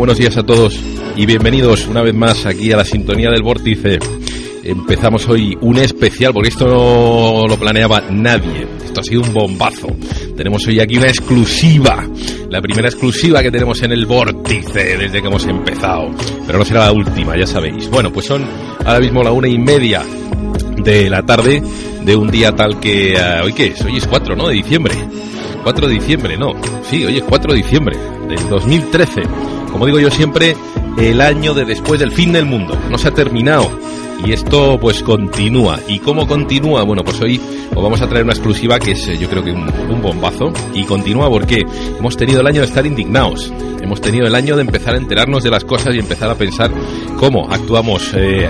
Buenos días a todos y bienvenidos una vez más aquí a la sintonía del vórtice. Empezamos hoy un especial porque esto no lo planeaba nadie. Esto ha sido un bombazo. Tenemos hoy aquí una exclusiva. La primera exclusiva que tenemos en el vórtice desde que hemos empezado. Pero no será la última, ya sabéis. Bueno, pues son ahora mismo la una y media de la tarde de un día tal que... Uh, ¿Hoy qué es? Hoy es 4, ¿no? De diciembre. 4 de diciembre, no. Sí, hoy es 4 de diciembre del 2013. Como digo yo siempre, el año de después del fin del mundo. No se ha terminado. Y esto pues continúa. ¿Y cómo continúa? Bueno, pues hoy os vamos a traer una exclusiva que es yo creo que un, un, bombazo. Y continúa porque hemos tenido el año de estar indignados. Hemos tenido el año de empezar a enterarnos de las cosas y empezar a pensar cómo actuamos eh,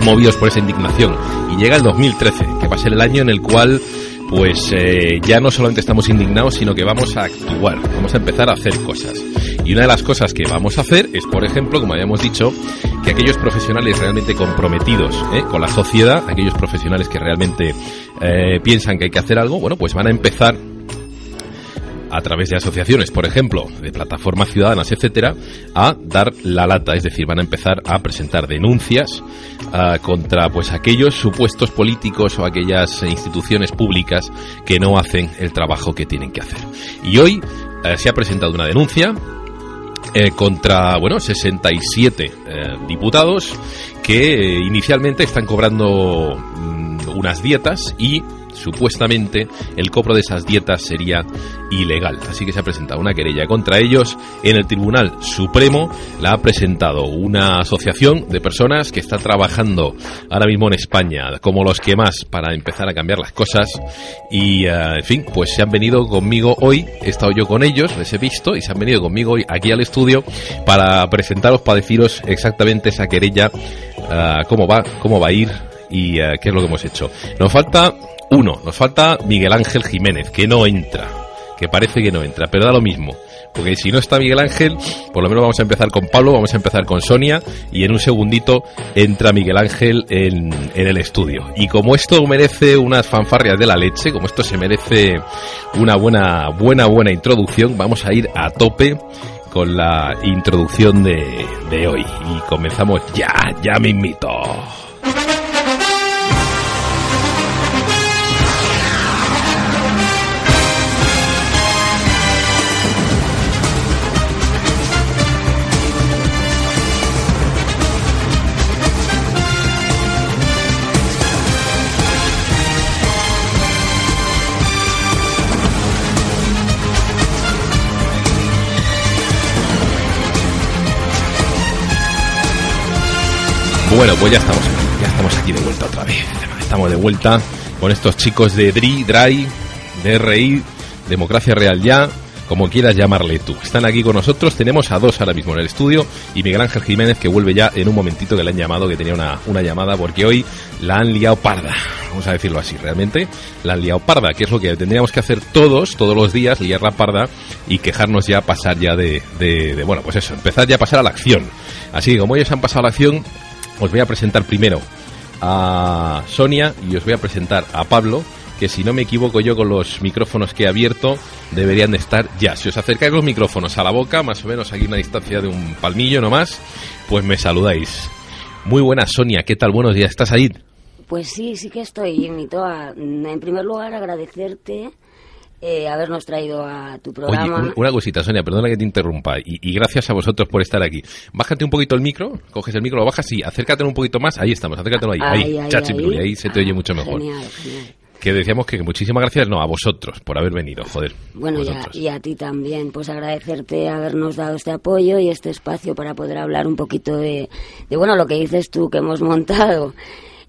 movidos por esa indignación. Y llega el 2013, que va a ser el año en el cual pues eh, ya no solamente estamos indignados, sino que vamos a actuar, vamos a empezar a hacer cosas. Y una de las cosas que vamos a hacer es, por ejemplo, como habíamos dicho, que aquellos profesionales realmente comprometidos ¿eh? con la sociedad, aquellos profesionales que realmente eh, piensan que hay que hacer algo, bueno, pues van a empezar a través de asociaciones, por ejemplo, de plataformas ciudadanas, etcétera, a dar la lata, es decir, van a empezar a presentar denuncias uh, contra pues aquellos supuestos políticos o aquellas instituciones públicas que no hacen el trabajo que tienen que hacer. Y hoy uh, se ha presentado una denuncia eh, contra, bueno, 67 eh, diputados que eh, inicialmente están cobrando mm, unas dietas y supuestamente el cobro de esas dietas sería ilegal. Así que se ha presentado una querella contra ellos en el Tribunal Supremo. La ha presentado una asociación de personas que está trabajando ahora mismo en España como los que más para empezar a cambiar las cosas. Y, uh, en fin, pues se han venido conmigo hoy. He estado yo con ellos, les he visto y se han venido conmigo hoy aquí al estudio para presentaros, para deciros exactamente esa querella, uh, cómo va, cómo va a ir y uh, qué es lo que hemos hecho. Nos falta uno, nos falta Miguel Ángel Jiménez, que no entra, que parece que no entra, pero da lo mismo. Porque si no está Miguel Ángel, por lo menos vamos a empezar con Pablo, vamos a empezar con Sonia y en un segundito entra Miguel Ángel en, en el estudio. Y como esto merece unas fanfarrias de la leche, como esto se merece una buena, buena, buena introducción, vamos a ir a tope con la introducción de, de hoy. Y comenzamos ya, ya me invito. Bueno, pues ya estamos aquí, ya estamos aquí de vuelta otra vez. Estamos de vuelta con estos chicos de DRI, DRAI, DRI, Democracia Real Ya, como quieras llamarle tú. Están aquí con nosotros, tenemos a dos ahora mismo en el estudio y Miguel Ángel Jiménez que vuelve ya en un momentito que le han llamado, que tenía una, una llamada porque hoy la han liado parda, vamos a decirlo así, realmente la han liado parda, que es lo que tendríamos que hacer todos, todos los días, liar la parda y quejarnos ya, pasar ya de, de, de bueno, pues eso, empezar ya a pasar a la acción. Así que como ellos han pasado a la acción, os voy a presentar primero a Sonia y os voy a presentar a Pablo, que si no me equivoco yo con los micrófonos que he abierto, deberían de estar ya. Si os acercáis los micrófonos a la boca, más o menos aquí una distancia de un palmillo nomás, pues me saludáis. Muy buenas, Sonia, ¿qué tal? Buenos días, ¿estás ahí? Pues sí, sí que estoy, Nitoa. En primer lugar, agradecerte eh, habernos traído a tu programa. Oye, una cosita, Sonia, perdona que te interrumpa. Y, y, gracias a vosotros por estar aquí. Bájate un poquito el micro, coges el micro, lo bajas y acércatelo un poquito más. Ahí estamos, acércatelo ahí. Ahí, ahí, chachi, ahí, ahí se te oye mucho mejor. Genial, genial. Que decíamos que muchísimas gracias, no, a vosotros por haber venido, joder. Bueno, ya, y a ti también, pues agradecerte habernos dado este apoyo y este espacio para poder hablar un poquito de, de bueno, lo que dices tú que hemos montado.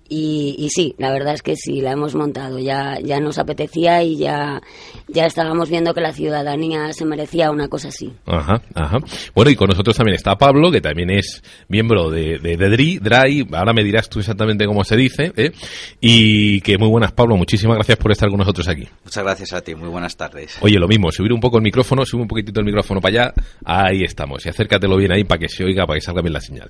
Y, y, sí, la verdad es que sí, la hemos montado. Ya, ya nos apetecía y ya, ya estábamos viendo que la ciudadanía se merecía una cosa así. Ajá, ajá. Bueno, y con nosotros también está Pablo, que también es miembro de, de, de DRI, ahora me dirás tú exactamente cómo se dice, ¿eh? Y que muy buenas, Pablo, muchísimas gracias por estar con nosotros aquí. Muchas gracias a ti, muy buenas tardes. Oye, lo mismo, subir un poco el micrófono, sube un poquitito el micrófono para allá, ahí estamos, y acércatelo bien ahí para que se oiga, para que salga bien la señal.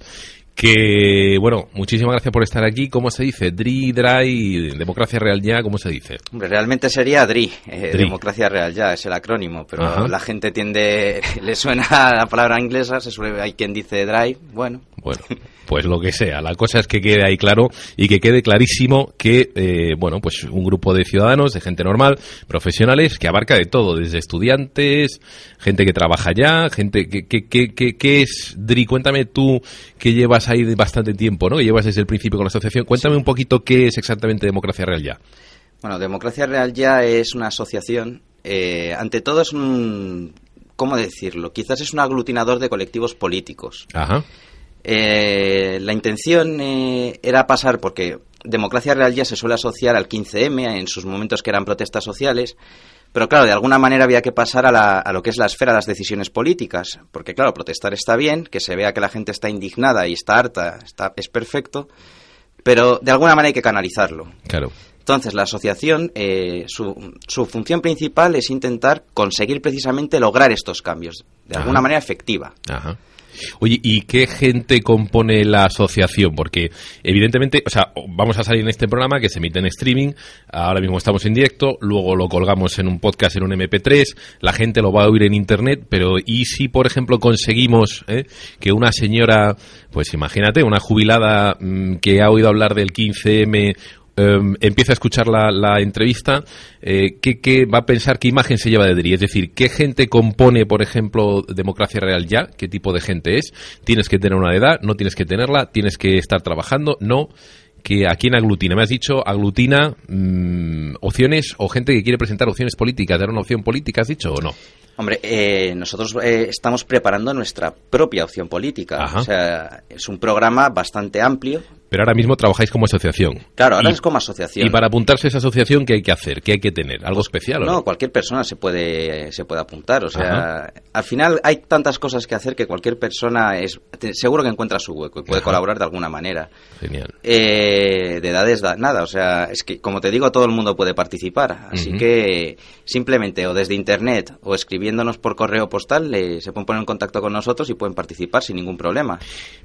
Que, bueno, muchísimas gracias por estar aquí. ¿Cómo se dice? DRI, DRAI, Democracia Real Ya, ¿cómo se dice? Hombre, realmente sería DRI, eh, Democracia Real Ya, es el acrónimo, pero la gente tiende, le suena la palabra inglesa, se suele, hay quien dice DRAI, bueno. Bueno, pues lo que sea. La cosa es que quede ahí claro y que quede clarísimo que, eh, bueno, pues un grupo de ciudadanos, de gente normal, profesionales, que abarca de todo, desde estudiantes, gente que trabaja ya, gente que, que, que, que, es, DRI, cuéntame tú que llevas ahí bastante tiempo, ¿no? Que llevas desde el principio con la asociación. Cuéntame un poquito qué es exactamente Democracia Real Ya. Bueno, Democracia Real Ya es una asociación, eh, ante todo es un, ¿cómo decirlo? Quizás es un aglutinador de colectivos políticos. Ajá. Eh, la intención eh, era pasar, porque Democracia Real ya se suele asociar al 15M en sus momentos que eran protestas sociales, pero claro, de alguna manera había que pasar a, lo que es la esfera de las decisiones políticas, porque claro, protestar está bien, que se vea que la gente está indignada y está harta, está, es perfecto, pero de alguna manera hay que canalizarlo. Claro. Entonces, la asociación, eh, su, su, función principal es intentar conseguir precisamente lograr estos cambios, de alguna manera efectiva. Ajá. Oye, ¿y qué gente compone la asociación? Porque evidentemente, o sea, vamos a salir en este programa que se emite en streaming, ahora mismo estamos en directo, luego lo colgamos en un podcast, en un MP3, la gente lo va a oír en internet, pero ¿y si, por ejemplo, conseguimos eh, que una señora, pues imagínate, una jubilada mm, que ha oído hablar del 15M Em, empieza a escuchar la, entrevista, eh, ¿qué, va a pensar qué imagen se lleva de DRI? Es decir, ¿qué gente compone, por ejemplo, Democracia Real ya? ¿Qué tipo de gente es? ¿Tienes que tener una edad? ¿No tienes que tenerla? ¿Tienes que estar trabajando? No. ¿Que ¿A quién aglutina? Me has dicho, aglutina mm, opciones o gente que quiere presentar opciones políticas, dar una opción política, ¿has dicho o no? Hombre, eh, nosotros eh, estamos preparando nuestra propia opción política. O sea, es un programa bastante amplio pero ahora mismo trabajáis como asociación. Claro, ahora es como asociación. Y para apuntarse a esa asociación, ¿qué hay que hacer? ¿Qué hay que tener? ¿Algo especial? no, cualquier persona se puede, se puede apuntar. O sea, al final hay tantas cosas que hacer que cualquier persona es seguro que encuentra su hueco y puede colaborar de alguna manera. Genial. Eh, de edades, nada. O sea, es que, como te digo, todo el mundo puede participar. Así que simplemente o desde internet o escribiéndonos por correo postal se pueden poner en contacto con nosotros y pueden participar sin ningún problema.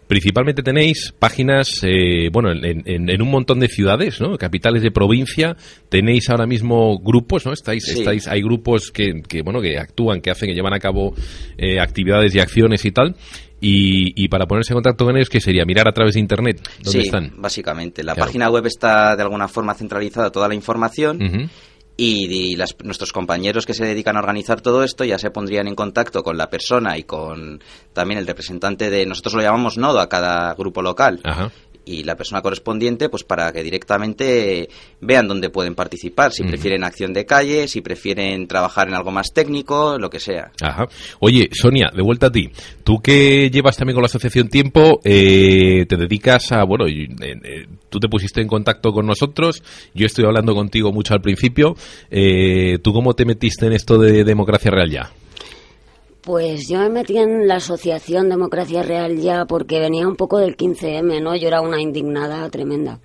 Principalmente tenéis páginas. Eh, eh, bueno, en, un montón de ciudades, ¿no? Capitales de provincia, tenéis ahora mismo grupos, ¿no? Estáis, estáis, hay grupos que, bueno, que actúan, que hacen, que llevan a cabo eh, actividades y acciones y tal. Y, para ponerse en contacto con ellos, ¿qué sería? ¿Mirar a través de Internet? ¿Dónde sí, están? básicamente. La página web está de alguna forma centralizada toda la información. Y, nuestros compañeros que se dedican a organizar todo esto ya se pondrían en contacto con la persona y con también el representante de, nosotros lo llamamos nodo a cada grupo local. Ajá y la persona correspondiente pues para que directamente vean dónde pueden participar, si prefieren acción de calle, si prefieren trabajar en algo más técnico, lo que sea. Ajá. Oye, Sonia, de vuelta a ti. Tú que llevas también con la asociación tiempo, eh, te dedicas a, bueno, eh, eh, tú te pusiste en contacto con nosotros, yo estoy hablando contigo mucho al principio. ¿Tú cómo te metiste en esto de democracia real ya? Pues yo me metí en la Asociación Democracia Real ya porque venía un poco del 15M, ¿no? Yo era una indignada tremenda.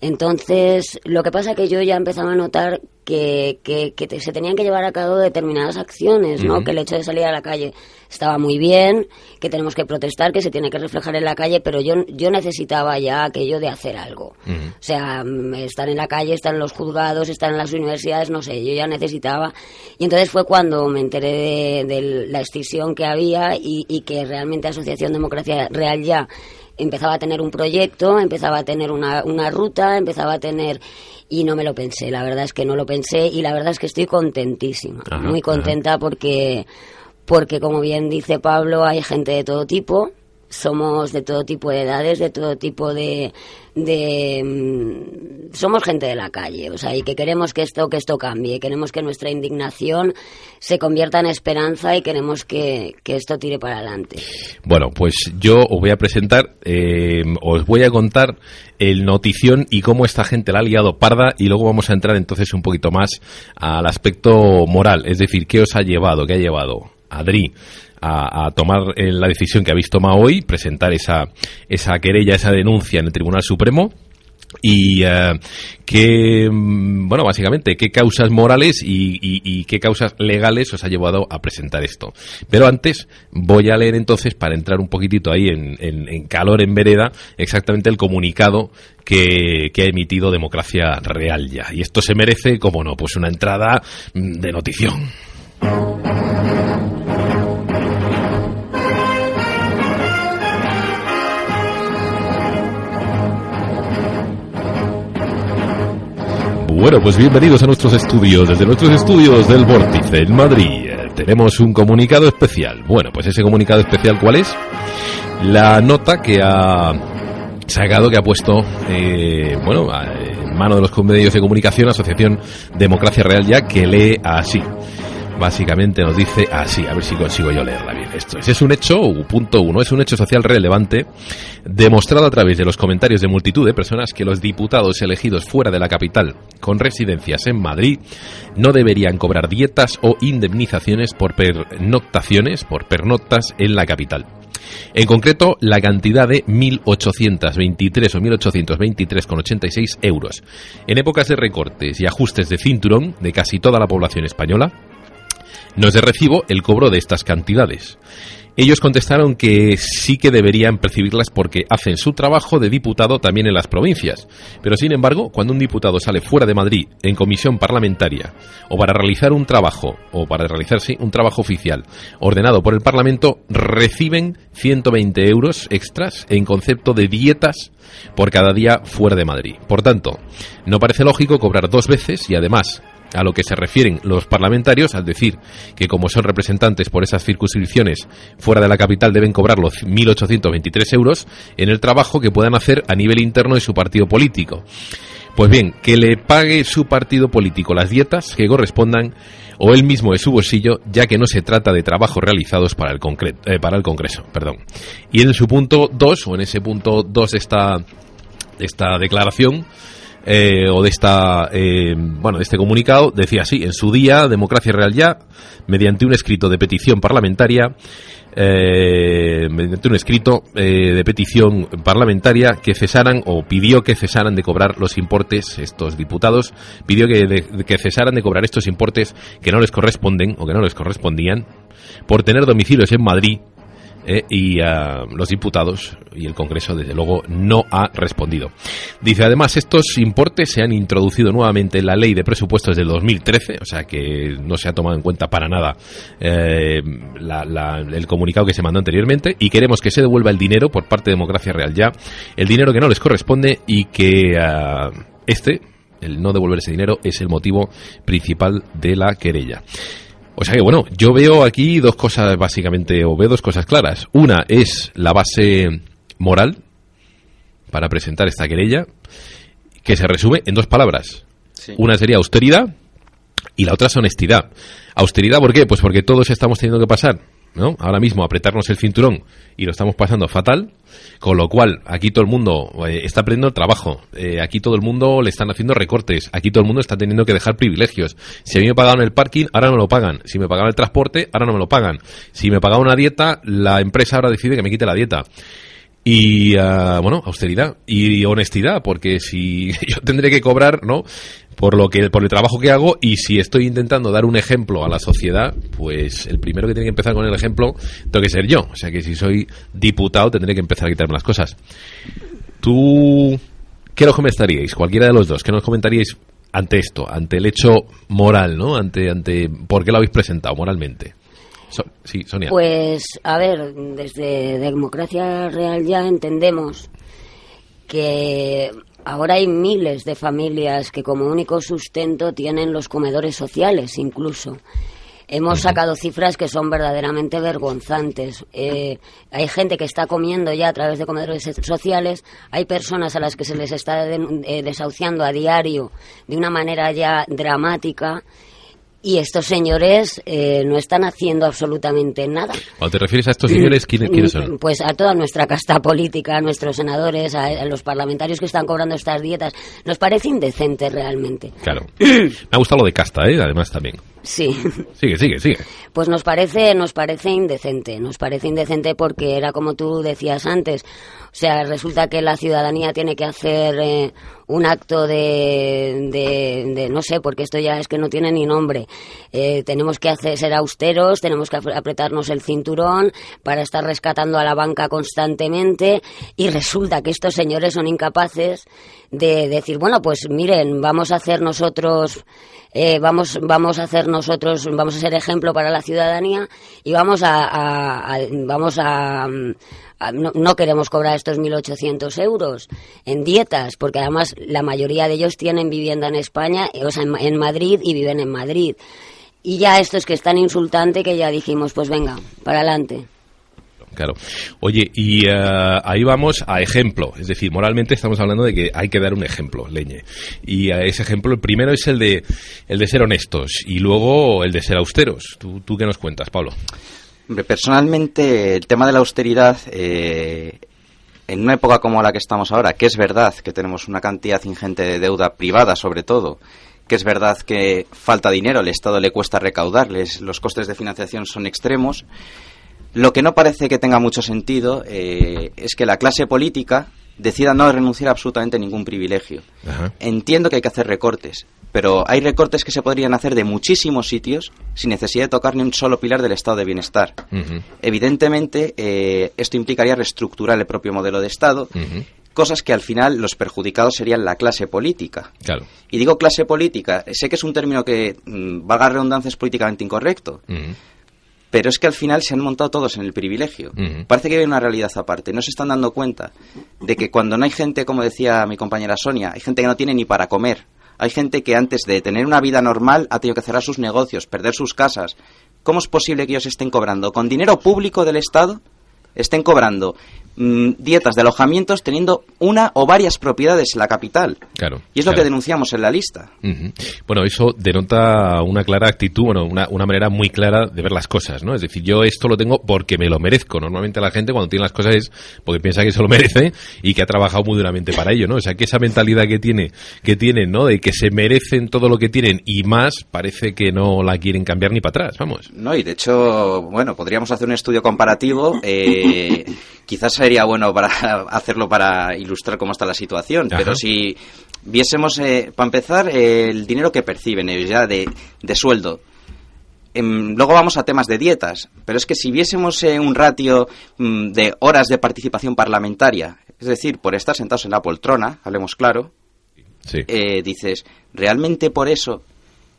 Entonces, lo que pasa es que yo ya empezaba a notar que, que, se tenían que llevar a cabo determinadas acciones, ¿no? Que el hecho de salir a la calle estaba muy bien, que tenemos que protestar, que se tiene que reflejar en la calle, pero yo, yo necesitaba ya aquello de hacer algo. O sea, mm, estar en la calle, estar en los juzgados, estar en las universidades, no sé, yo ya necesitaba. Y entonces fue cuando me enteré de, la extinción que había y, y que realmente Asociación Democracia Real ya empezaba a tener un proyecto, empezaba a tener una, una ruta, empezaba a tener y no me lo pensé, la verdad es que no lo pensé y la verdad es que estoy contentísima, muy contenta porque porque como bien dice Pablo, hay gente de todo tipo, somos de todo tipo de edades, de todo tipo de, de mm, somos gente de la calle, o sea, y que queremos que esto que esto cambie, queremos que nuestra indignación se convierta en esperanza y queremos que, esto tire para adelante. Bueno, pues yo os voy a presentar, eh, os voy a contar el notición y cómo esta gente la ha liado parda y luego vamos a entrar entonces un poquito más al aspecto moral, es decir, qué os ha llevado, qué ha llevado Adri a, tomar eh, la decisión que habéis tomado hoy, presentar esa, esa querella, esa denuncia en el Tribunal Supremo y eh, qué, mm, bueno, básicamente, qué causas morales y, qué causas legales os ha llevado a presentar esto. Pero antes voy a leer entonces, para entrar un poquitito ahí en, calor en vereda, exactamente el comunicado que, que, ha emitido Democracia Real ya. Y esto se merece, como no, pues una entrada mm, de notición. Bueno, pues bienvenidos a nuestros estudios. Desde nuestros estudios del Vórtice en Madrid tenemos un comunicado especial. Bueno, pues ese comunicado especial, ¿cuál es? La nota que ha sacado, que ha puesto, eh, bueno, en mano de los medios de comunicación, Asociación Democracia Real ya, que lee así básicamente nos dice así, a ver si consigo yo leerla bien. Esto es, es un hecho, punto uno, es un hecho social relevante demostrado a través de los comentarios de multitud de personas que los diputados elegidos fuera de la capital con residencias en Madrid no deberían cobrar dietas o indemnizaciones por pernoctaciones, por pernoctas en la capital. En concreto, la cantidad de 1.823 o 1.823,86 euros. En épocas de recortes y ajustes de cinturón de casi toda la población española, no es de recibo el cobro de estas cantidades. Ellos contestaron que sí que deberían percibirlas porque hacen su trabajo de diputado también en las provincias. Pero sin embargo, cuando un diputado sale fuera de Madrid en comisión parlamentaria o para realizar un trabajo o para realizarse un trabajo oficial ordenado por el Parlamento, reciben 120 euros extras en concepto de dietas por cada día fuera de Madrid. Por tanto, no parece lógico cobrar dos veces y además a lo que se refieren los parlamentarios, al decir que como son representantes por esas circunscripciones fuera de la capital deben cobrar los 1.823 euros en el trabajo que puedan hacer a nivel interno de su partido político. Pues bien, que le pague su partido político las dietas que correspondan o él mismo de su bolsillo, ya que no se trata de trabajos realizados para el, eh, para el Congreso. Perdón. Y en su punto 2, o en ese punto 2 de esta, esta declaración, eh, o de esta eh, bueno de este comunicado decía así en su día Democracia Real ya mediante un escrito de petición parlamentaria eh, mediante un escrito de petición parlamentaria que cesaran o pidió que cesaran de cobrar los importes estos diputados pidió que, que cesaran de cobrar estos importes que no les corresponden o que no les correspondían por tener domicilios en Madrid eh, y ah, los diputados y el Congreso, desde luego, no ha respondido. Dice, además, estos importes se han introducido nuevamente en la ley de presupuestos del 2013, o sea que no se ha tomado en cuenta para nada eh, el comunicado que se mandó anteriormente, y queremos que se devuelva el dinero por parte de Democracia Real ya, el dinero que no les corresponde y que ah, este, el no devolver ese dinero, es el motivo principal de la querella. O sea que bueno, yo veo aquí dos cosas básicamente, o veo dos cosas claras. Una es la base moral para presentar esta querella, que se resume en dos palabras. Una sería austeridad y la otra es honestidad. Austeridad, ¿por qué? Pues porque todos estamos teniendo que pasar ¿no? Ahora mismo apretarnos el cinturón y lo estamos pasando fatal, con lo cual aquí todo el mundo eh, está perdiendo el trabajo, eh, aquí todo el mundo le están haciendo recortes, aquí todo el mundo está teniendo que dejar privilegios. Si a mí me pagaban el parking, ahora no lo pagan. Si me pagaban el transporte, ahora no me lo pagan. Si me pagaba una dieta, la empresa ahora decide que me quite la dieta y ah, bueno austeridad y honestidad porque si yo tendré que cobrar no por lo que por el trabajo que hago y si estoy intentando dar un ejemplo a la sociedad pues el primero que tiene que empezar con el ejemplo tengo que ser yo. O sea que si soy diputado tendré que empezar a quitarme las cosas. Tú qué nos comentaríais cualquiera de los dos qué nos comentaríais ante esto ante el hecho moral no ante ante por qué lo habéis presentado moralmente sí, Sonia. Pues, a ver, desde Democracia Real ya entendemos que ahora hay miles de familias que como único sustento tienen los comedores sociales incluso. Hemos sacado cifras que son verdaderamente vergonzantes. Eh, hay gente que está comiendo ya a través de comedores sociales, hay personas a las que se les está eh, desahuciando a diario de una manera ya dramática y estos señores eh, no están haciendo absolutamente nada. Cuando te refieres a estos señores, ¿quiénes, son? Pues a toda nuestra casta política, a nuestros senadores, a, los parlamentarios que están cobrando estas dietas. Nos parece indecente realmente. Claro. Me ha gustado lo de casta, ¿eh? además también. Sí. Sigue, sigue, sigue. Pues nos parece, nos parece indecente. Nos parece indecente porque era como tú decías antes. O sea, resulta que la ciudadanía tiene que hacer eh, un acto de, de, no sé, porque esto ya es que no tiene ni nombre. Eh, tenemos que hacer, ser austeros, tenemos que apretarnos el cinturón para estar rescatando a la banca constantemente y resulta que estos señores son incapaces de decir, bueno, pues miren, vamos a hacer nosotros eh, vamos, vamos a hacer nosotros, vamos a ser ejemplo para la ciudadanía y vamos a, vamos a, no, queremos cobrar estos 1.800 euros en dietas, porque además la mayoría de ellos tienen vivienda en España, o sea, en, Madrid y viven en Madrid. Y ya esto es que es tan insultante que ya dijimos, pues venga, para adelante. Claro. Oye, y eh, ahí vamos a ejemplo. Es decir, moralmente estamos hablando de que hay que dar un ejemplo, leñe. Y ese ejemplo, el primero es el de, el de ser honestos y luego el de ser austeros. ¿Tú, tú qué nos cuentas, Pablo? Personalmente, el tema de la austeridad, eh, en una época como la que estamos ahora, que es verdad que tenemos una cantidad ingente de deuda privada, sobre todo, que es verdad que falta dinero, al Estado le cuesta recaudarles, los costes de financiación son extremos, lo que no parece que tenga mucho sentido eh, es que la clase política decida no renunciar a absolutamente ningún privilegio. Entiendo que hay que hacer recortes, pero hay recortes que se podrían hacer de muchísimos sitios sin necesidad de tocar ni un solo pilar del estado de bienestar. Evidentemente, eh, esto implicaría reestructurar el propio modelo de Estado. Cosas que al final los perjudicados serían la clase política. Y digo clase política, sé que es un término que, mm, valga redundancia, es políticamente incorrecto pero es que al final se han montado todos en el privilegio. Parece que hay una realidad aparte. No se están dando cuenta de que cuando no hay gente, como decía mi compañera Sonia, hay gente que no tiene ni para comer. Hay gente que antes de tener una vida normal ha tenido que cerrar sus negocios, perder sus casas. ¿Cómo es posible que ellos estén cobrando con dinero público del Estado? Estén cobrando Mm, dietas de alojamientos teniendo una o varias propiedades en la capital. Claro. Y es lo que denunciamos en la lista. Bueno, eso denota una clara actitud, bueno, una, una, manera muy clara de ver las cosas, ¿no? Es decir, yo esto lo tengo porque me lo merezco. Normalmente la gente cuando tiene las cosas es porque piensa que se lo merece y que ha trabajado muy duramente para ello, ¿no? O sea, que esa mentalidad que tiene, que tienen, ¿no? De que se merecen todo lo que tienen y más, parece que no la quieren cambiar ni para atrás, vamos. No, y de hecho, bueno, podríamos hacer un estudio comparativo. Eh, quizás sería bueno para hacerlo para ilustrar cómo está la situación, pero si viésemos, eh, para empezar, el dinero que perciben ellos ya de, sueldo. Em, luego vamos a temas de dietas, pero es que si viésemos eh, un ratio mm, de horas de participación parlamentaria, es decir, por estar sentados en la poltrona, hablemos claro, eh, dices, ¿realmente por eso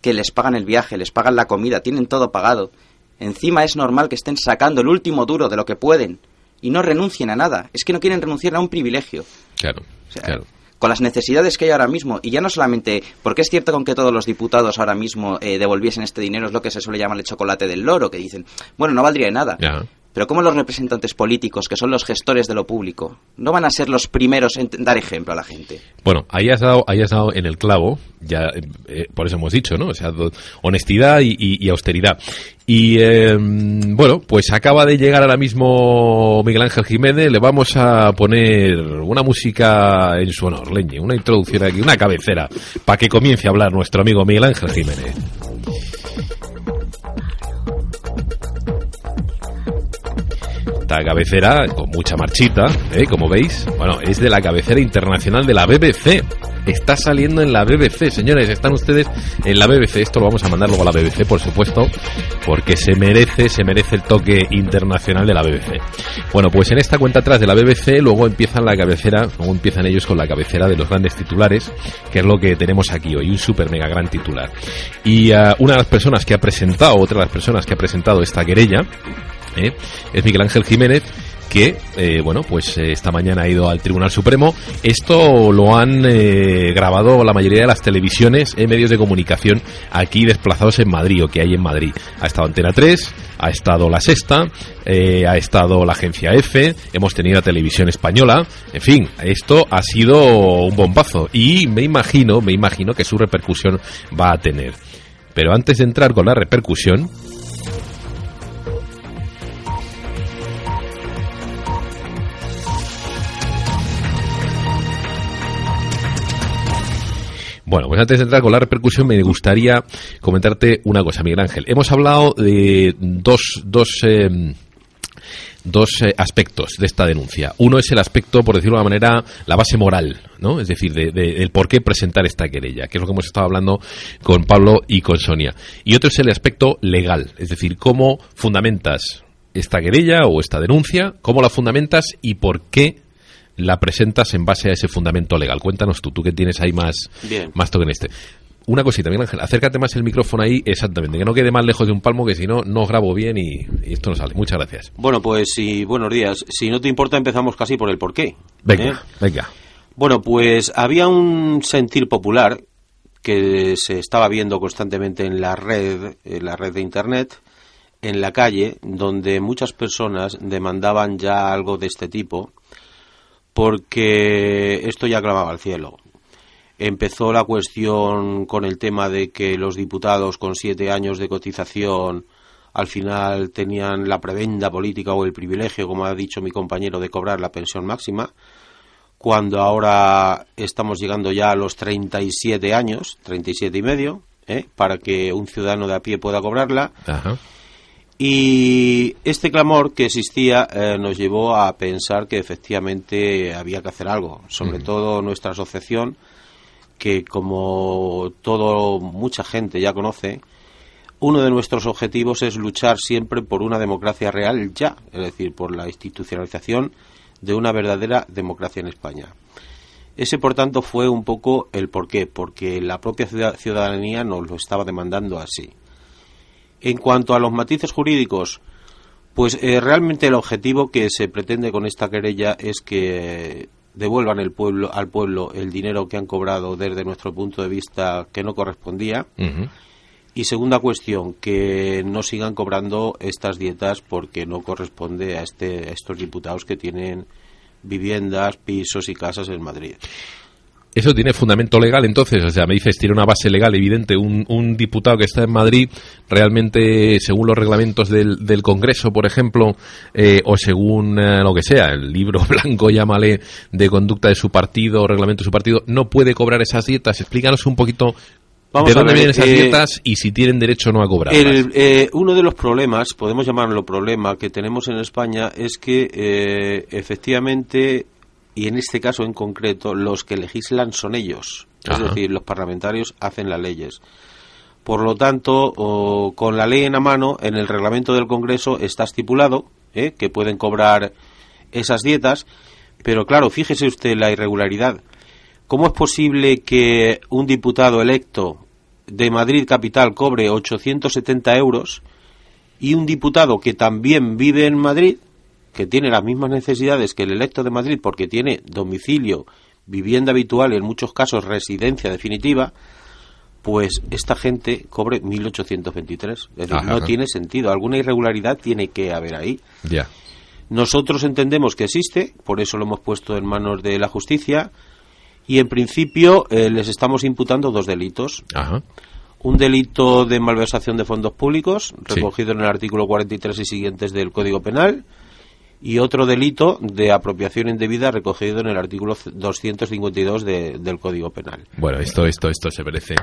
que les pagan el viaje, les pagan la comida, tienen todo pagado? Encima es normal que estén sacando el último duro de lo que pueden y no renuncien a nada. Es que no quieren renunciar a un privilegio. Claro, claro. Con las necesidades que hay ahora mismo, y ya no solamente, porque es cierto con que todos los diputados ahora mismo eh, devolviesen este dinero, es lo que se suele llamar el chocolate del loro, que dicen, bueno, no valdría de nada. Pero ¿cómo los representantes políticos, que son los gestores de lo público, no van a ser los primeros en dar ejemplo a la gente? Bueno, ahí has dado, ahí has dado en el clavo, ya eh, por eso hemos dicho, ¿no? O sea, honestidad y, austeridad. Y em, bueno, pues acaba de llegar ahora mismo Miguel Ángel Jiménez, le vamos a poner una música en su honor, Leñe, una introducción aquí, una cabecera, para que comience a hablar nuestro amigo Miguel Ángel Jiménez. Esta cabecera, con mucha marchita, ¿eh? como veis, bueno, es de la cabecera internacional de la BBC. Está saliendo en la BBC, señores, están ustedes en la BBC. Esto lo vamos a mandar luego a la BBC, por supuesto, porque se merece, se merece el toque internacional de la BBC. Bueno, pues en esta cuenta atrás de la BBC, luego empiezan la cabecera, luego empiezan ellos con la cabecera de los grandes titulares, que es lo que tenemos aquí hoy, un super mega gran titular. Y uh, una de las personas que ha presentado, otra de las personas que ha presentado esta querella, ¿eh? es Miguel Ángel Jiménez que, eh, bueno, pues eh, esta mañana ha ido al Tribunal Supremo. Esto lo han grabado la mayoría de las televisiones en medios de comunicación aquí desplazados en Madrid o que hay en Madrid. Ha estado Antena 3, ha estado La Sexta, ha estado la agencia F, hemos tenido la televisión española. En fin, esto ha sido un bombazo y me imagino, me imagino que su repercusión va a tener. Pero antes de entrar con la repercusión, Bueno, pues antes de entrar con la repercusión me gustaría comentarte una cosa, Miguel Ángel. Hemos hablado de dos, dos, eh, dos eh, aspectos de esta denuncia. Uno es el aspecto, por decirlo de una manera, la base moral, ¿no? Es decir, de, el por qué presentar esta querella, que es lo que hemos estado hablando con Pablo y con Sonia. Y otro es el aspecto legal, es decir, cómo fundamentas esta querella o esta denuncia, cómo la fundamentas y por qué la presentas en base a ese fundamento legal. Cuéntanos tú, tú que tienes ahí más, más toque en este. Una cosita, Miguel Ángel, acércate más el micrófono ahí, exactamente, que no quede más lejos de un palmo, que si no, no grabo bien y, esto no sale. Muchas gracias. Bueno, pues sí, buenos días. Si no te importa, empezamos casi por el porqué. Venga, ¿eh? venga. Bueno, pues había un sentir popular que se estaba viendo constantemente en la red, en la red de Internet, en la calle, donde muchas personas demandaban ya algo de este tipo, porque esto ya clamaba al cielo. Empezó la cuestión con el tema de que los diputados con siete años de cotización al final tenían la prebenda política o el privilegio, como ha dicho mi compañero, de cobrar la pensión máxima, cuando ahora estamos llegando ya a los 37 años, 37 y medio, ¿eh? para que un ciudadano de a pie pueda cobrarla. Y este clamor que existía eh, nos llevó a pensar que efectivamente había que hacer algo, sobre todo nuestra asociación, que como todo mucha gente ya conoce, uno de nuestros objetivos es luchar siempre por una democracia real ya, es decir, por la institucionalización de una verdadera democracia en España. Ese, por tanto, fue un poco el porqué, porque la propia ciudadanía nos lo estaba demandando así. En cuanto a los matices jurídicos, pues eh, realmente el objetivo que se pretende con esta querella es que devuelvan el pueblo, al pueblo el dinero que han cobrado desde nuestro punto de vista que no correspondía. Y segunda cuestión, que no sigan cobrando estas dietas porque no corresponde a, este, a estos diputados que tienen viviendas, pisos y casas en Madrid. Eso tiene fundamento legal, entonces, o sea, me dices, tiene una base legal evidente. Un, un diputado que está en Madrid, realmente, según los reglamentos del, del Congreso, por ejemplo, eh, o según eh, lo que sea, el libro blanco, llámale, de conducta de su partido, o reglamento de su partido, no puede cobrar esas dietas. Explícanos un poquito ¿De dónde vienen esas eh, dietas y si tienen derecho o no a cobrarlas? uno de los problemas, podemos llamarlo problema, que tenemos en España es que efectivamente y en este caso en concreto los que legislan son ellos, es decir, los parlamentarios hacen las leyes. Por lo tanto, con la ley en la mano, en el reglamento del Congreso está estipulado ¿eh? que pueden cobrar esas dietas, pero claro, fíjese usted la irregularidad. ¿Cómo es posible que un diputado electo de Madrid Capital cobre 870 euros y un diputado que también vive en Madrid que tiene las mismas necesidades que el electo de Madrid porque tiene domicilio, vivienda habitual y en muchos casos residencia definitiva, pues esta gente cobre 1.823. Es decir, no tiene sentido. Alguna irregularidad tiene que haber ahí. Ya. Nosotros entendemos que existe, por eso lo hemos puesto en manos de la justicia, y en principio eh, les estamos imputando dos delitos. Un delito de malversación de fondos públicos, recogido en el artículo 43 y siguientes del Código Penal, y otro delito de apropiación indebida recogido en el artículo 252 del Código Penal. Bueno, esto, esto, esto se merece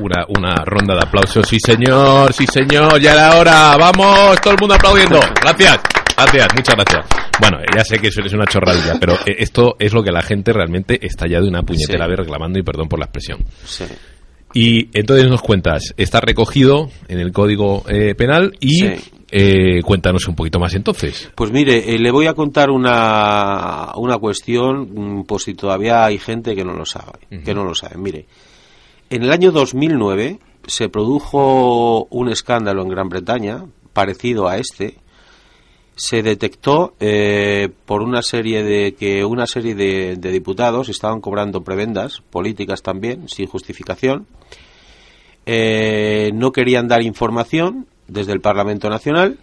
una, una ronda de aplausos. Sí, señor, sí, señor, ya era hora. Vamos, todo el mundo aplaudiendo. Gracias, gracias, muchas gracias. Bueno, ya sé que eso es una chorradilla, pero eh, esto es lo que la gente realmente está ya de una puñetera vez reclamando y perdón por la expresión. Sí. Y entonces nos cuentas, está recogido en el Código eh, Penal y eh, cuéntanos un poquito más entonces. Pues mire, eh, le voy a contar una, una cuestión, mm, por si todavía hay gente que no lo sabe. Que no lo sabe. Mire, en el año 2009 se produjo un escándalo en Gran Bretaña parecido a este. Se detectó eh, por una serie de que una serie de, de diputados estaban cobrando prebendas políticas también sin justificación. no querían dar información desde el Parlamento Nacional,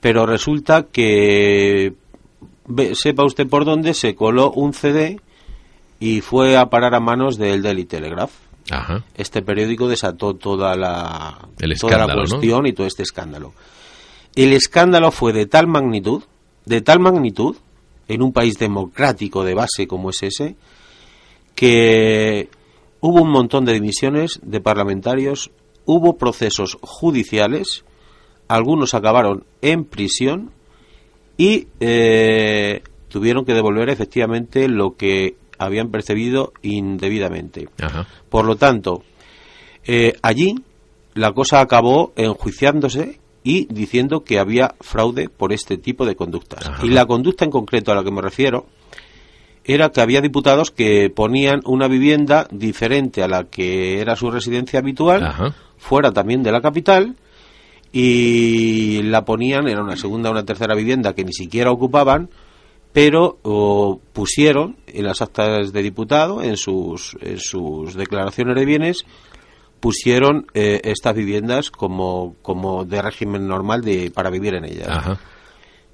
pero resulta que sepa usted por dónde se coló un CD y fue a parar a manos del Daily Telegraph. Este periódico desató toda la, toda la cuestión y todo este escándalo. El escándalo fue de tal magnitud, de tal magnitud, en un país democrático de base como es ese, que hubo un montón de dimisiones de parlamentarios, hubo procesos judiciales, algunos acabaron en prisión y eh, tuvieron que devolver efectivamente lo que habían percibido indebidamente. Ajá. Por lo tanto, eh, allí la cosa acabó enjuiciándose y diciendo que había fraude por este tipo de conductas. Ajá. Y la conducta en concreto a la que me refiero era que había diputados que ponían una vivienda diferente a la que era su residencia habitual, Ajá. fuera también de la capital, y la ponían, era una segunda o una tercera vivienda que ni siquiera ocupaban, pero o, pusieron en las actas de diputado, en sus, en sus declaraciones de bienes, pusieron eh, estas viviendas como, como de régimen normal de, para vivir en ellas. Ajá.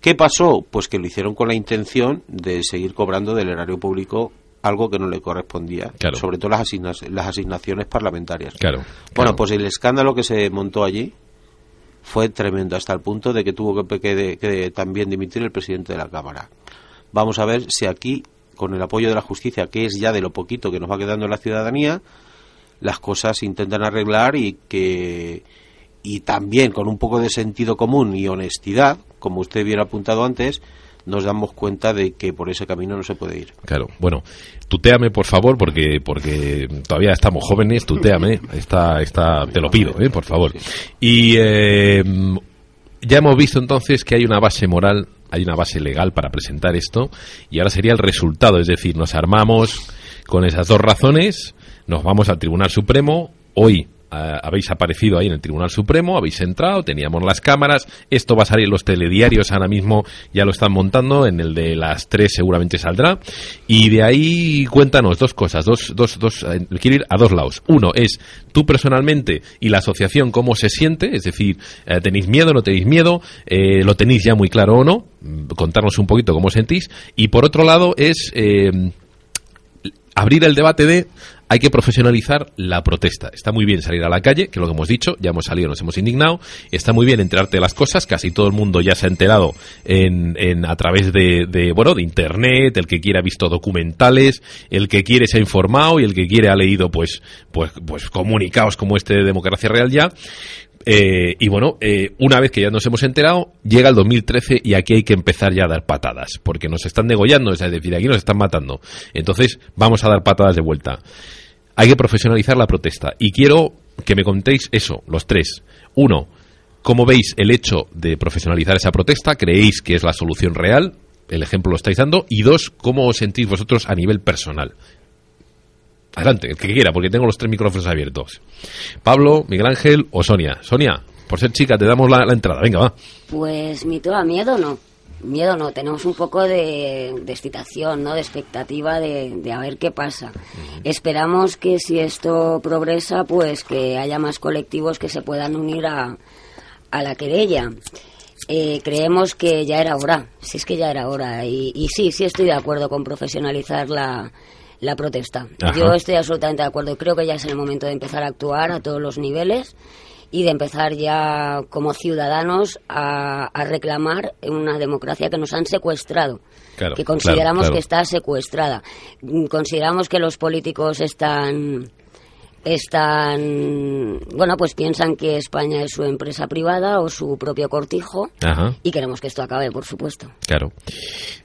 ¿Qué pasó? Pues que lo hicieron con la intención de seguir cobrando del erario público algo que no le correspondía, Claro. sobre todo las, asigna- las asignaciones parlamentarias. Claro. Bueno, pues el escándalo que se montó allí fue tremendo hasta el punto de que tuvo que, que- que también dimitir el presidente de la Cámara. Vamos a ver si aquí, con el apoyo de la justicia, que es ya de lo poquito que nos va quedando en la ciudadanía, las cosas se intentan arreglar y que y también con un poco de sentido común y honestidad, como usted bien ha apuntado antes, nos damos cuenta de que por ese camino no se puede ir. Claro, bueno, tuteame por favor, porque porque todavía estamos jóvenes, tuteame, está, está, te lo pido, ¿eh? por favor. Y eh, ya hemos visto entonces que hay una base moral, hay una base legal para presentar esto, y ahora sería el resultado, es decir, nos armamos con esas dos razones, nos vamos al Tribunal Supremo, hoy ah, habéis aparecido ahí en el Tribunal Supremo, habéis entrado, teníamos las cámaras, esto va a salir en los telediarios ahora mismo, ya lo están montando, en el de las tres seguramente saldrá, y de ahí cuéntanos dos cosas, dos, dos, dos, eh, quiero ir a dos lados. Uno es tú personalmente y la asociación cómo se siente, es decir, eh, tenéis miedo, no tenéis miedo, Eh, lo tenéis ya muy claro o no, Mm, contarnos un poquito cómo sentís, y por otro lado es... eh, abrir el debate de hay que profesionalizar la protesta. Está muy bien salir a la calle, que es lo que hemos dicho, ya hemos salido, nos hemos indignado. Está muy bien enterarte de las cosas, casi todo el mundo ya se ha enterado en, en- a través de, de, bueno, de internet, el que quiere ha visto documentales, el que quiere se ha informado y el que quiere ha leído pues, pues, pues comunicados como este de Democracia Real ya. Eh, y bueno, eh, una vez que ya nos hemos enterado, llega el 2013 y aquí hay que empezar ya a dar patadas, porque nos están degollando, es decir, aquí nos están matando. Entonces, vamos a dar patadas de vuelta. Hay que profesionalizar la protesta. Y quiero que me contéis eso, los tres. Uno, ¿cómo veis el hecho de profesionalizar esa protesta? ¿Creéis que es la solución real? El ejemplo lo estáis dando. Y dos, ¿cómo os sentís vosotros a nivel personal? Adelante, el que quiera, porque tengo los tres micrófonos abiertos. Pablo, Miguel Ángel o Sonia. Sonia, por ser chica, te damos la, la entrada. Venga, va. Pues mito a miedo no. Miedo no, tenemos un poco de, de excitación, ¿no? De expectativa de, de a ver qué pasa. Esperamos que si esto progresa, pues que haya más colectivos que se puedan unir a, a la querella. Eh, creemos que ya era hora, si es que ya era hora. Y, y sí, sí estoy de acuerdo con profesionalizar la, la protesta. Ajá. Yo estoy absolutamente de acuerdo. Creo que ya es el momento de empezar a actuar a todos los niveles y de empezar ya como ciudadanos a, a reclamar una democracia que nos han secuestrado. Claro, que consideramos claro, claro. que está secuestrada. Mm, Consideramos que los políticos están están bueno pues piensan que España es su empresa privada o su propio cortijo Ajá, y queremos que esto acabe por supuesto claro.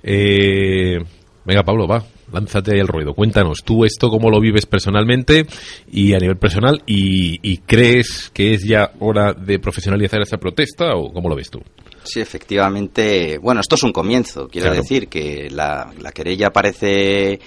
Eh, venga, Pablo, va. Lánzate el ruido. Cuéntanos, tú esto cómo lo vives personalmente y a nivel personal y, y crees que es ya hora de profesionalizar esa protesta o cómo lo ves tú? Sí, efectivamente. Bueno, esto es un comienzo. Quiero Claro. decir que la, la querella parece.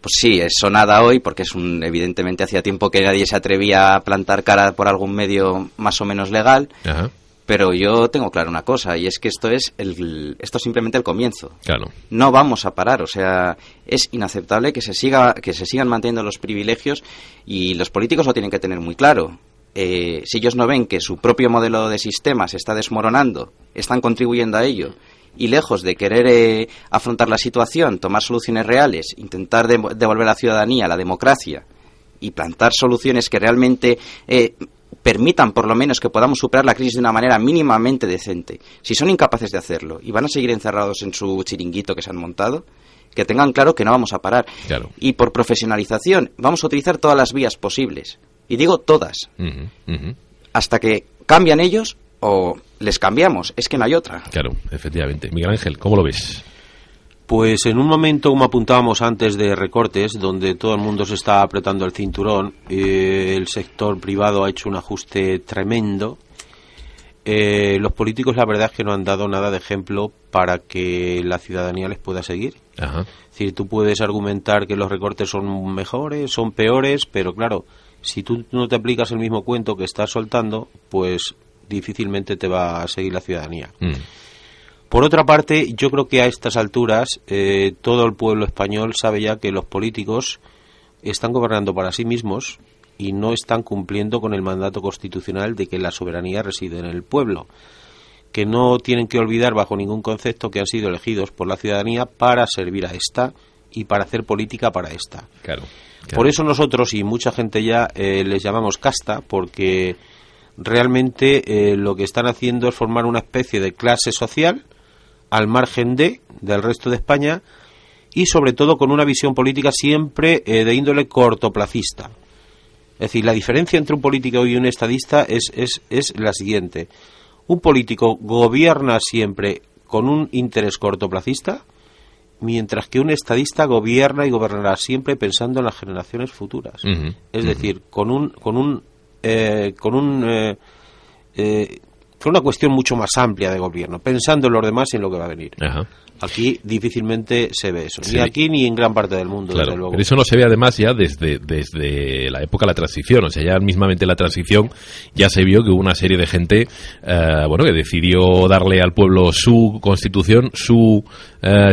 Pues sí, es sonada hoy porque es un. Evidentemente, hacía tiempo que nadie se atrevía a plantar cara por algún medio más o menos legal. Ajá, Pero yo tengo claro una cosa, y es que esto es, el, esto es simplemente el comienzo. claro. No vamos a parar, o sea, es inaceptable que se, siga, que se sigan manteniendo los privilegios y los políticos lo tienen que tener muy claro. Eh, si ellos no ven que su propio modelo de sistema se está desmoronando, están contribuyendo a ello, y lejos de querer eh, afrontar la situación, tomar soluciones reales, intentar de- devolver a la ciudadanía la democracia y plantar soluciones que realmente eh, permitan por lo menos que podamos superar la crisis de una manera mínimamente decente. Si son incapaces de hacerlo y van a seguir encerrados en su chiringuito que se han montado, que tengan claro que no vamos a parar. Claro. Y por profesionalización vamos a utilizar todas las vías posibles. Y digo todas, hasta que cambian ellos o les cambiamos, es que no hay otra. Claro, efectivamente. Miguel Ángel, ¿cómo lo ves? Pues en un momento, como apuntábamos antes de recortes, donde todo el mundo se está apretando el cinturón, eh, el sector privado ha hecho un ajuste tremendo. Eh, los políticos, la verdad es que no han dado nada de ejemplo para que la ciudadanía les pueda seguir. Ajá. Es decir, tú puedes argumentar que los recortes son mejores, son peores, pero claro, si tú no te aplicas el mismo cuento que estás soltando, pues difícilmente te va a seguir la ciudadanía. Mm. Por otra parte, yo creo que a estas alturas eh, todo el pueblo español sabe ya que los políticos están gobernando para sí mismos y no están cumpliendo con el mandato constitucional de que la soberanía reside en el pueblo, que no tienen que olvidar bajo ningún concepto que han sido elegidos por la ciudadanía para servir a esta y para hacer política para esta. Claro. claro. Por eso nosotros y mucha gente ya eh, les llamamos casta, porque realmente eh, lo que están haciendo es formar una especie de clase social al margen de del resto de España y sobre todo con una visión política siempre eh, de índole cortoplacista. Es decir, la diferencia entre un político y un estadista es, es, es la siguiente. Un político gobierna siempre con un interés cortoplacista, mientras que un estadista gobierna y gobernará siempre pensando en las generaciones futuras. Es decir, con un con un eh, con un eh, eh, con una cuestión mucho más amplia de gobierno, pensando en los demás y en lo que va a venir. Aquí difícilmente se ve eso, Sí. ni aquí ni en gran parte del mundo, desde Claro, luego. pero eso no se ve además ya desde, desde la época de la transición, o sea, ya mismamente la transición ya se vio que hubo una serie de gente, eh, bueno, que decidió darle al pueblo su constitución, sus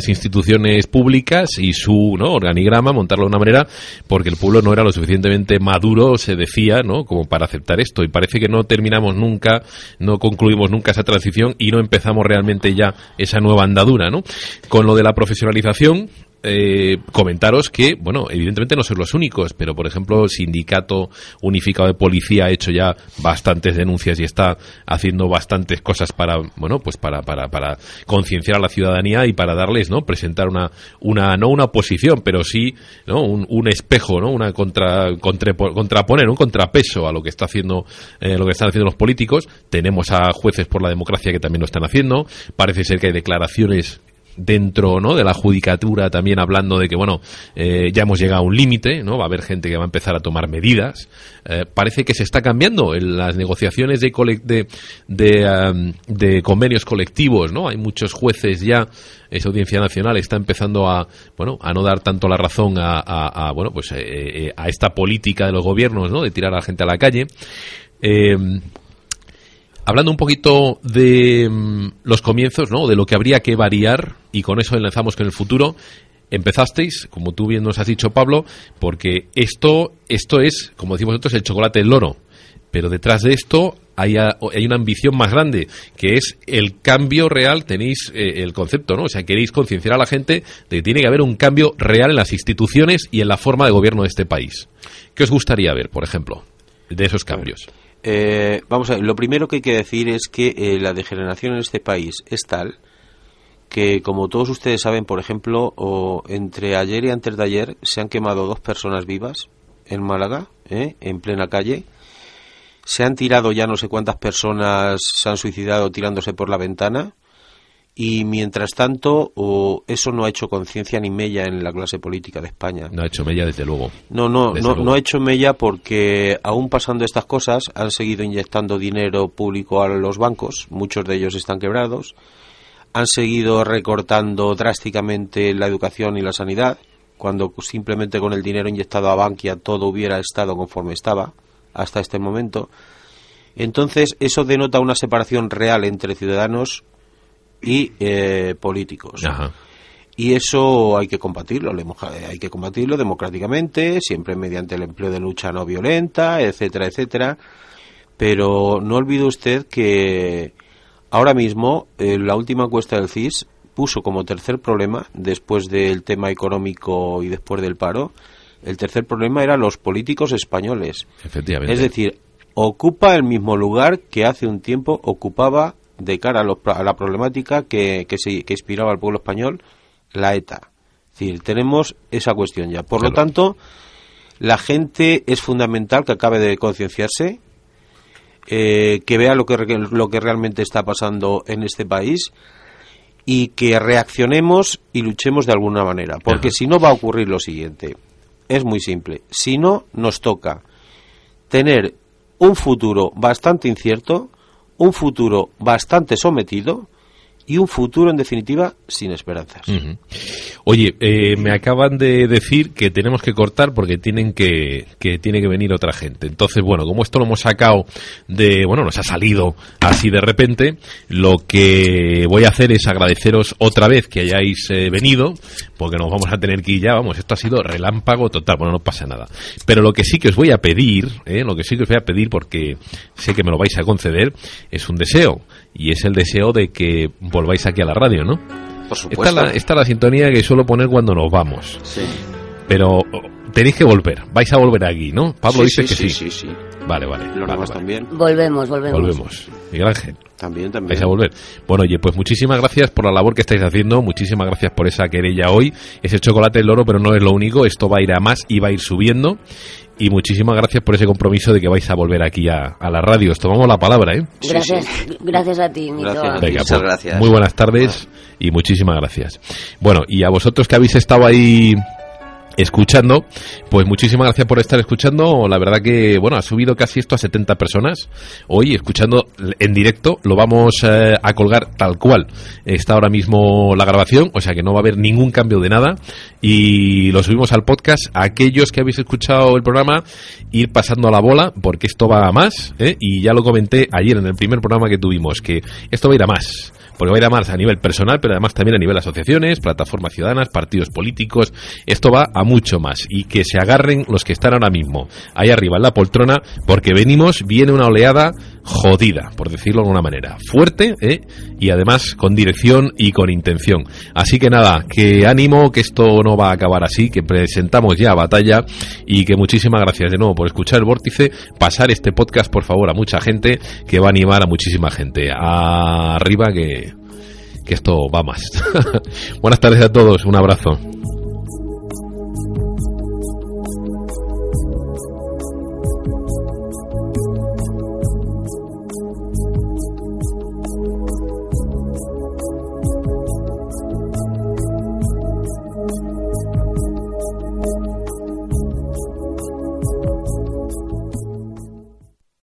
instituciones públicas y su ¿no? organigrama, montarlo de una manera, porque el pueblo no era lo suficientemente maduro, se decía, ¿no? como para aceptar esto, y parece que no terminamos nunca, no concluimos nunca esa transición y no empezamos realmente ya esa nueva andadura, ¿no? Con lo de la profesionalización, eh, comentaros que, bueno, evidentemente no son los únicos, pero por ejemplo, el Sindicato Unificado de Policía ha hecho ya bastantes denuncias y está haciendo bastantes cosas para, bueno, pues para, para, para concienciar a la ciudadanía y para darles, ¿no? Presentar una, una, no una posición, pero sí, ¿no? Un, un espejo, ¿no? Una contra, contra- contraponer, un contrapeso a lo que está haciendo, eh, lo que están haciendo los políticos. Tenemos a jueces por la democracia que también lo están haciendo. Parece ser que hay declaraciones dentro ¿no? de la judicatura también hablando de que bueno eh, ya hemos llegado a un límite no va a haber gente que va a empezar a tomar medidas. Eh, parece que se está cambiando en las negociaciones de cole- de, de, convenios colectivos no hay muchos jueces ya esa audiencia nacional está empezando a bueno a no dar tanto la razón a, bueno pues eh, eh, a esta política de los gobiernos no de tirar a la gente a la calle Hablando un poquito de mm, los comienzos, ¿no? De lo que habría que variar y con eso enlazamos con el futuro. Empezasteis, como tú bien nos has dicho, Pablo, porque esto, esto es, como decimos nosotros, el chocolate del loro. Pero detrás de esto hay, hay una ambición más grande, que es el cambio real, tenéis eh, el concepto, ¿no? O sea, queréis concienciar a la gente de que tiene que haber un cambio real en las instituciones y en la forma de gobierno de este país. ¿Qué os gustaría ver, por ejemplo, de esos cambios? Eh, vamos a ver, lo primero que hay que decir es que eh, la degeneración en este país es tal que, como todos ustedes saben, por ejemplo, entre ayer y antes de ayer se han quemado dos personas vivas en Málaga, ¿eh? en plena calle. Se han tirado ya no sé cuántas personas se han suicidado tirándose por la ventana. Y mientras tanto, eso no ha hecho conciencia ni mella en la clase política de España. No ha hecho Mella, desde luego. No, no, Desde no, luego. no ha hecho mella porque aún pasando estas cosas han seguido inyectando dinero público a los bancos, muchos de ellos están quebrados, han seguido recortando drásticamente la educación y la sanidad, cuando simplemente con el dinero inyectado a Bankia todo hubiera estado conforme estaba hasta este momento. Entonces eso denota una separación real entre ciudadanos y eh, políticos. Ajá. Y eso hay que combatirlo, hemos- hay que combatirlo democráticamente, siempre mediante el empleo de lucha no violenta, etcétera, etcétera. Pero no olvide usted que ahora mismo eh, la última encuesta del CIS puso como tercer problema, después del tema económico y después del paro, el tercer problema era los políticos españoles. Efectivamente. Es decir, ocupa el mismo lugar que hace un tiempo ocupaba de cara a, los- a la problemática que, que, se- que inspiraba al pueblo español la ETA. Es decir, tenemos esa cuestión ya. Por lo tanto, la gente es fundamental que acabe de concienciarse. eh, que vea lo que, lo que realmente está pasando en este país y que reaccionemos y luchemos de alguna manera. Porque si no va a ocurrir lo siguiente. Es muy simple. Si no, nos toca tener un futuro bastante incierto, un futuro bastante sometido y un futuro, en definitiva, sin esperanzas. Oye, eh, me acaban de decir que tenemos que cortar porque tienen que, que tiene que venir otra gente. Entonces, bueno, como esto lo hemos sacado de, bueno, nos ha salido así de repente, lo que voy a hacer es agradeceros otra vez que hayáis eh, venido, porque nos vamos a tener que ir ya, vamos, esto ha sido relámpago total, bueno, no pasa nada. Pero lo que sí que os voy a pedir, eh, lo que sí que os voy a pedir, porque sé que me lo vais a conceder, es un deseo y es el deseo de que volváis aquí a la radio, ¿no? Por supuesto. Esta es la, la sintonía que suelo poner cuando nos vamos. Sí. Pero oh, tenéis que volver, vais a volver aquí, ¿no? Pablo Sí, dice que sí. sí, sí. Vale, vale. Los vale, vale. también. Volvemos, volvemos. Volvemos. Miguel Ángel. También, también. Vais a volver. Bueno, oye, pues muchísimas gracias por la labor que estáis haciendo, muchísimas gracias por esa querella hoy. Es el chocolate del oro, pero no es lo único, esto va a ir a más y va a ir subiendo. Y muchísimas gracias por ese compromiso de que vais a volver aquí a, a la radio. Os tomamos la palabra, ¿eh? Gracias, gracias a ti, Mito. Gracias. Venga, Muchas pues, gracias. Muy buenas tardes y muchísimas gracias. Bueno, y a vosotros que habéis estado ahí escuchando, pues muchísimas gracias por estar escuchando. La verdad que, bueno, ha subido casi esto a 70 personas hoy escuchando en directo. Lo vamos eh, a colgar tal cual está ahora mismo la grabación, o sea que no va a haber ningún cambio de nada. Y lo subimos al podcast. Aquellos que habéis escuchado el programa, ir pasando la bola, porque esto va a más. ¿eh? Y ya lo comenté ayer en el primer programa que tuvimos, que esto va a ir a más porque va a ir a más a nivel personal, pero además también a nivel asociaciones, plataformas ciudadanas, partidos políticos. Esto va a mucho más y que se agarren los que están ahora mismo ahí arriba en la poltrona, porque venimos, viene una oleada jodida, por decirlo de alguna manera, fuerte ¿eh? y además con dirección y con intención. Así que nada, que ánimo, que esto no va a acabar así, que presentamos ya batalla y que muchísimas gracias de nuevo por escuchar el vórtice, pasar este podcast por favor a mucha gente que va a animar a muchísima gente. Arriba que que esto va más. Buenas tardes a todos, un abrazo.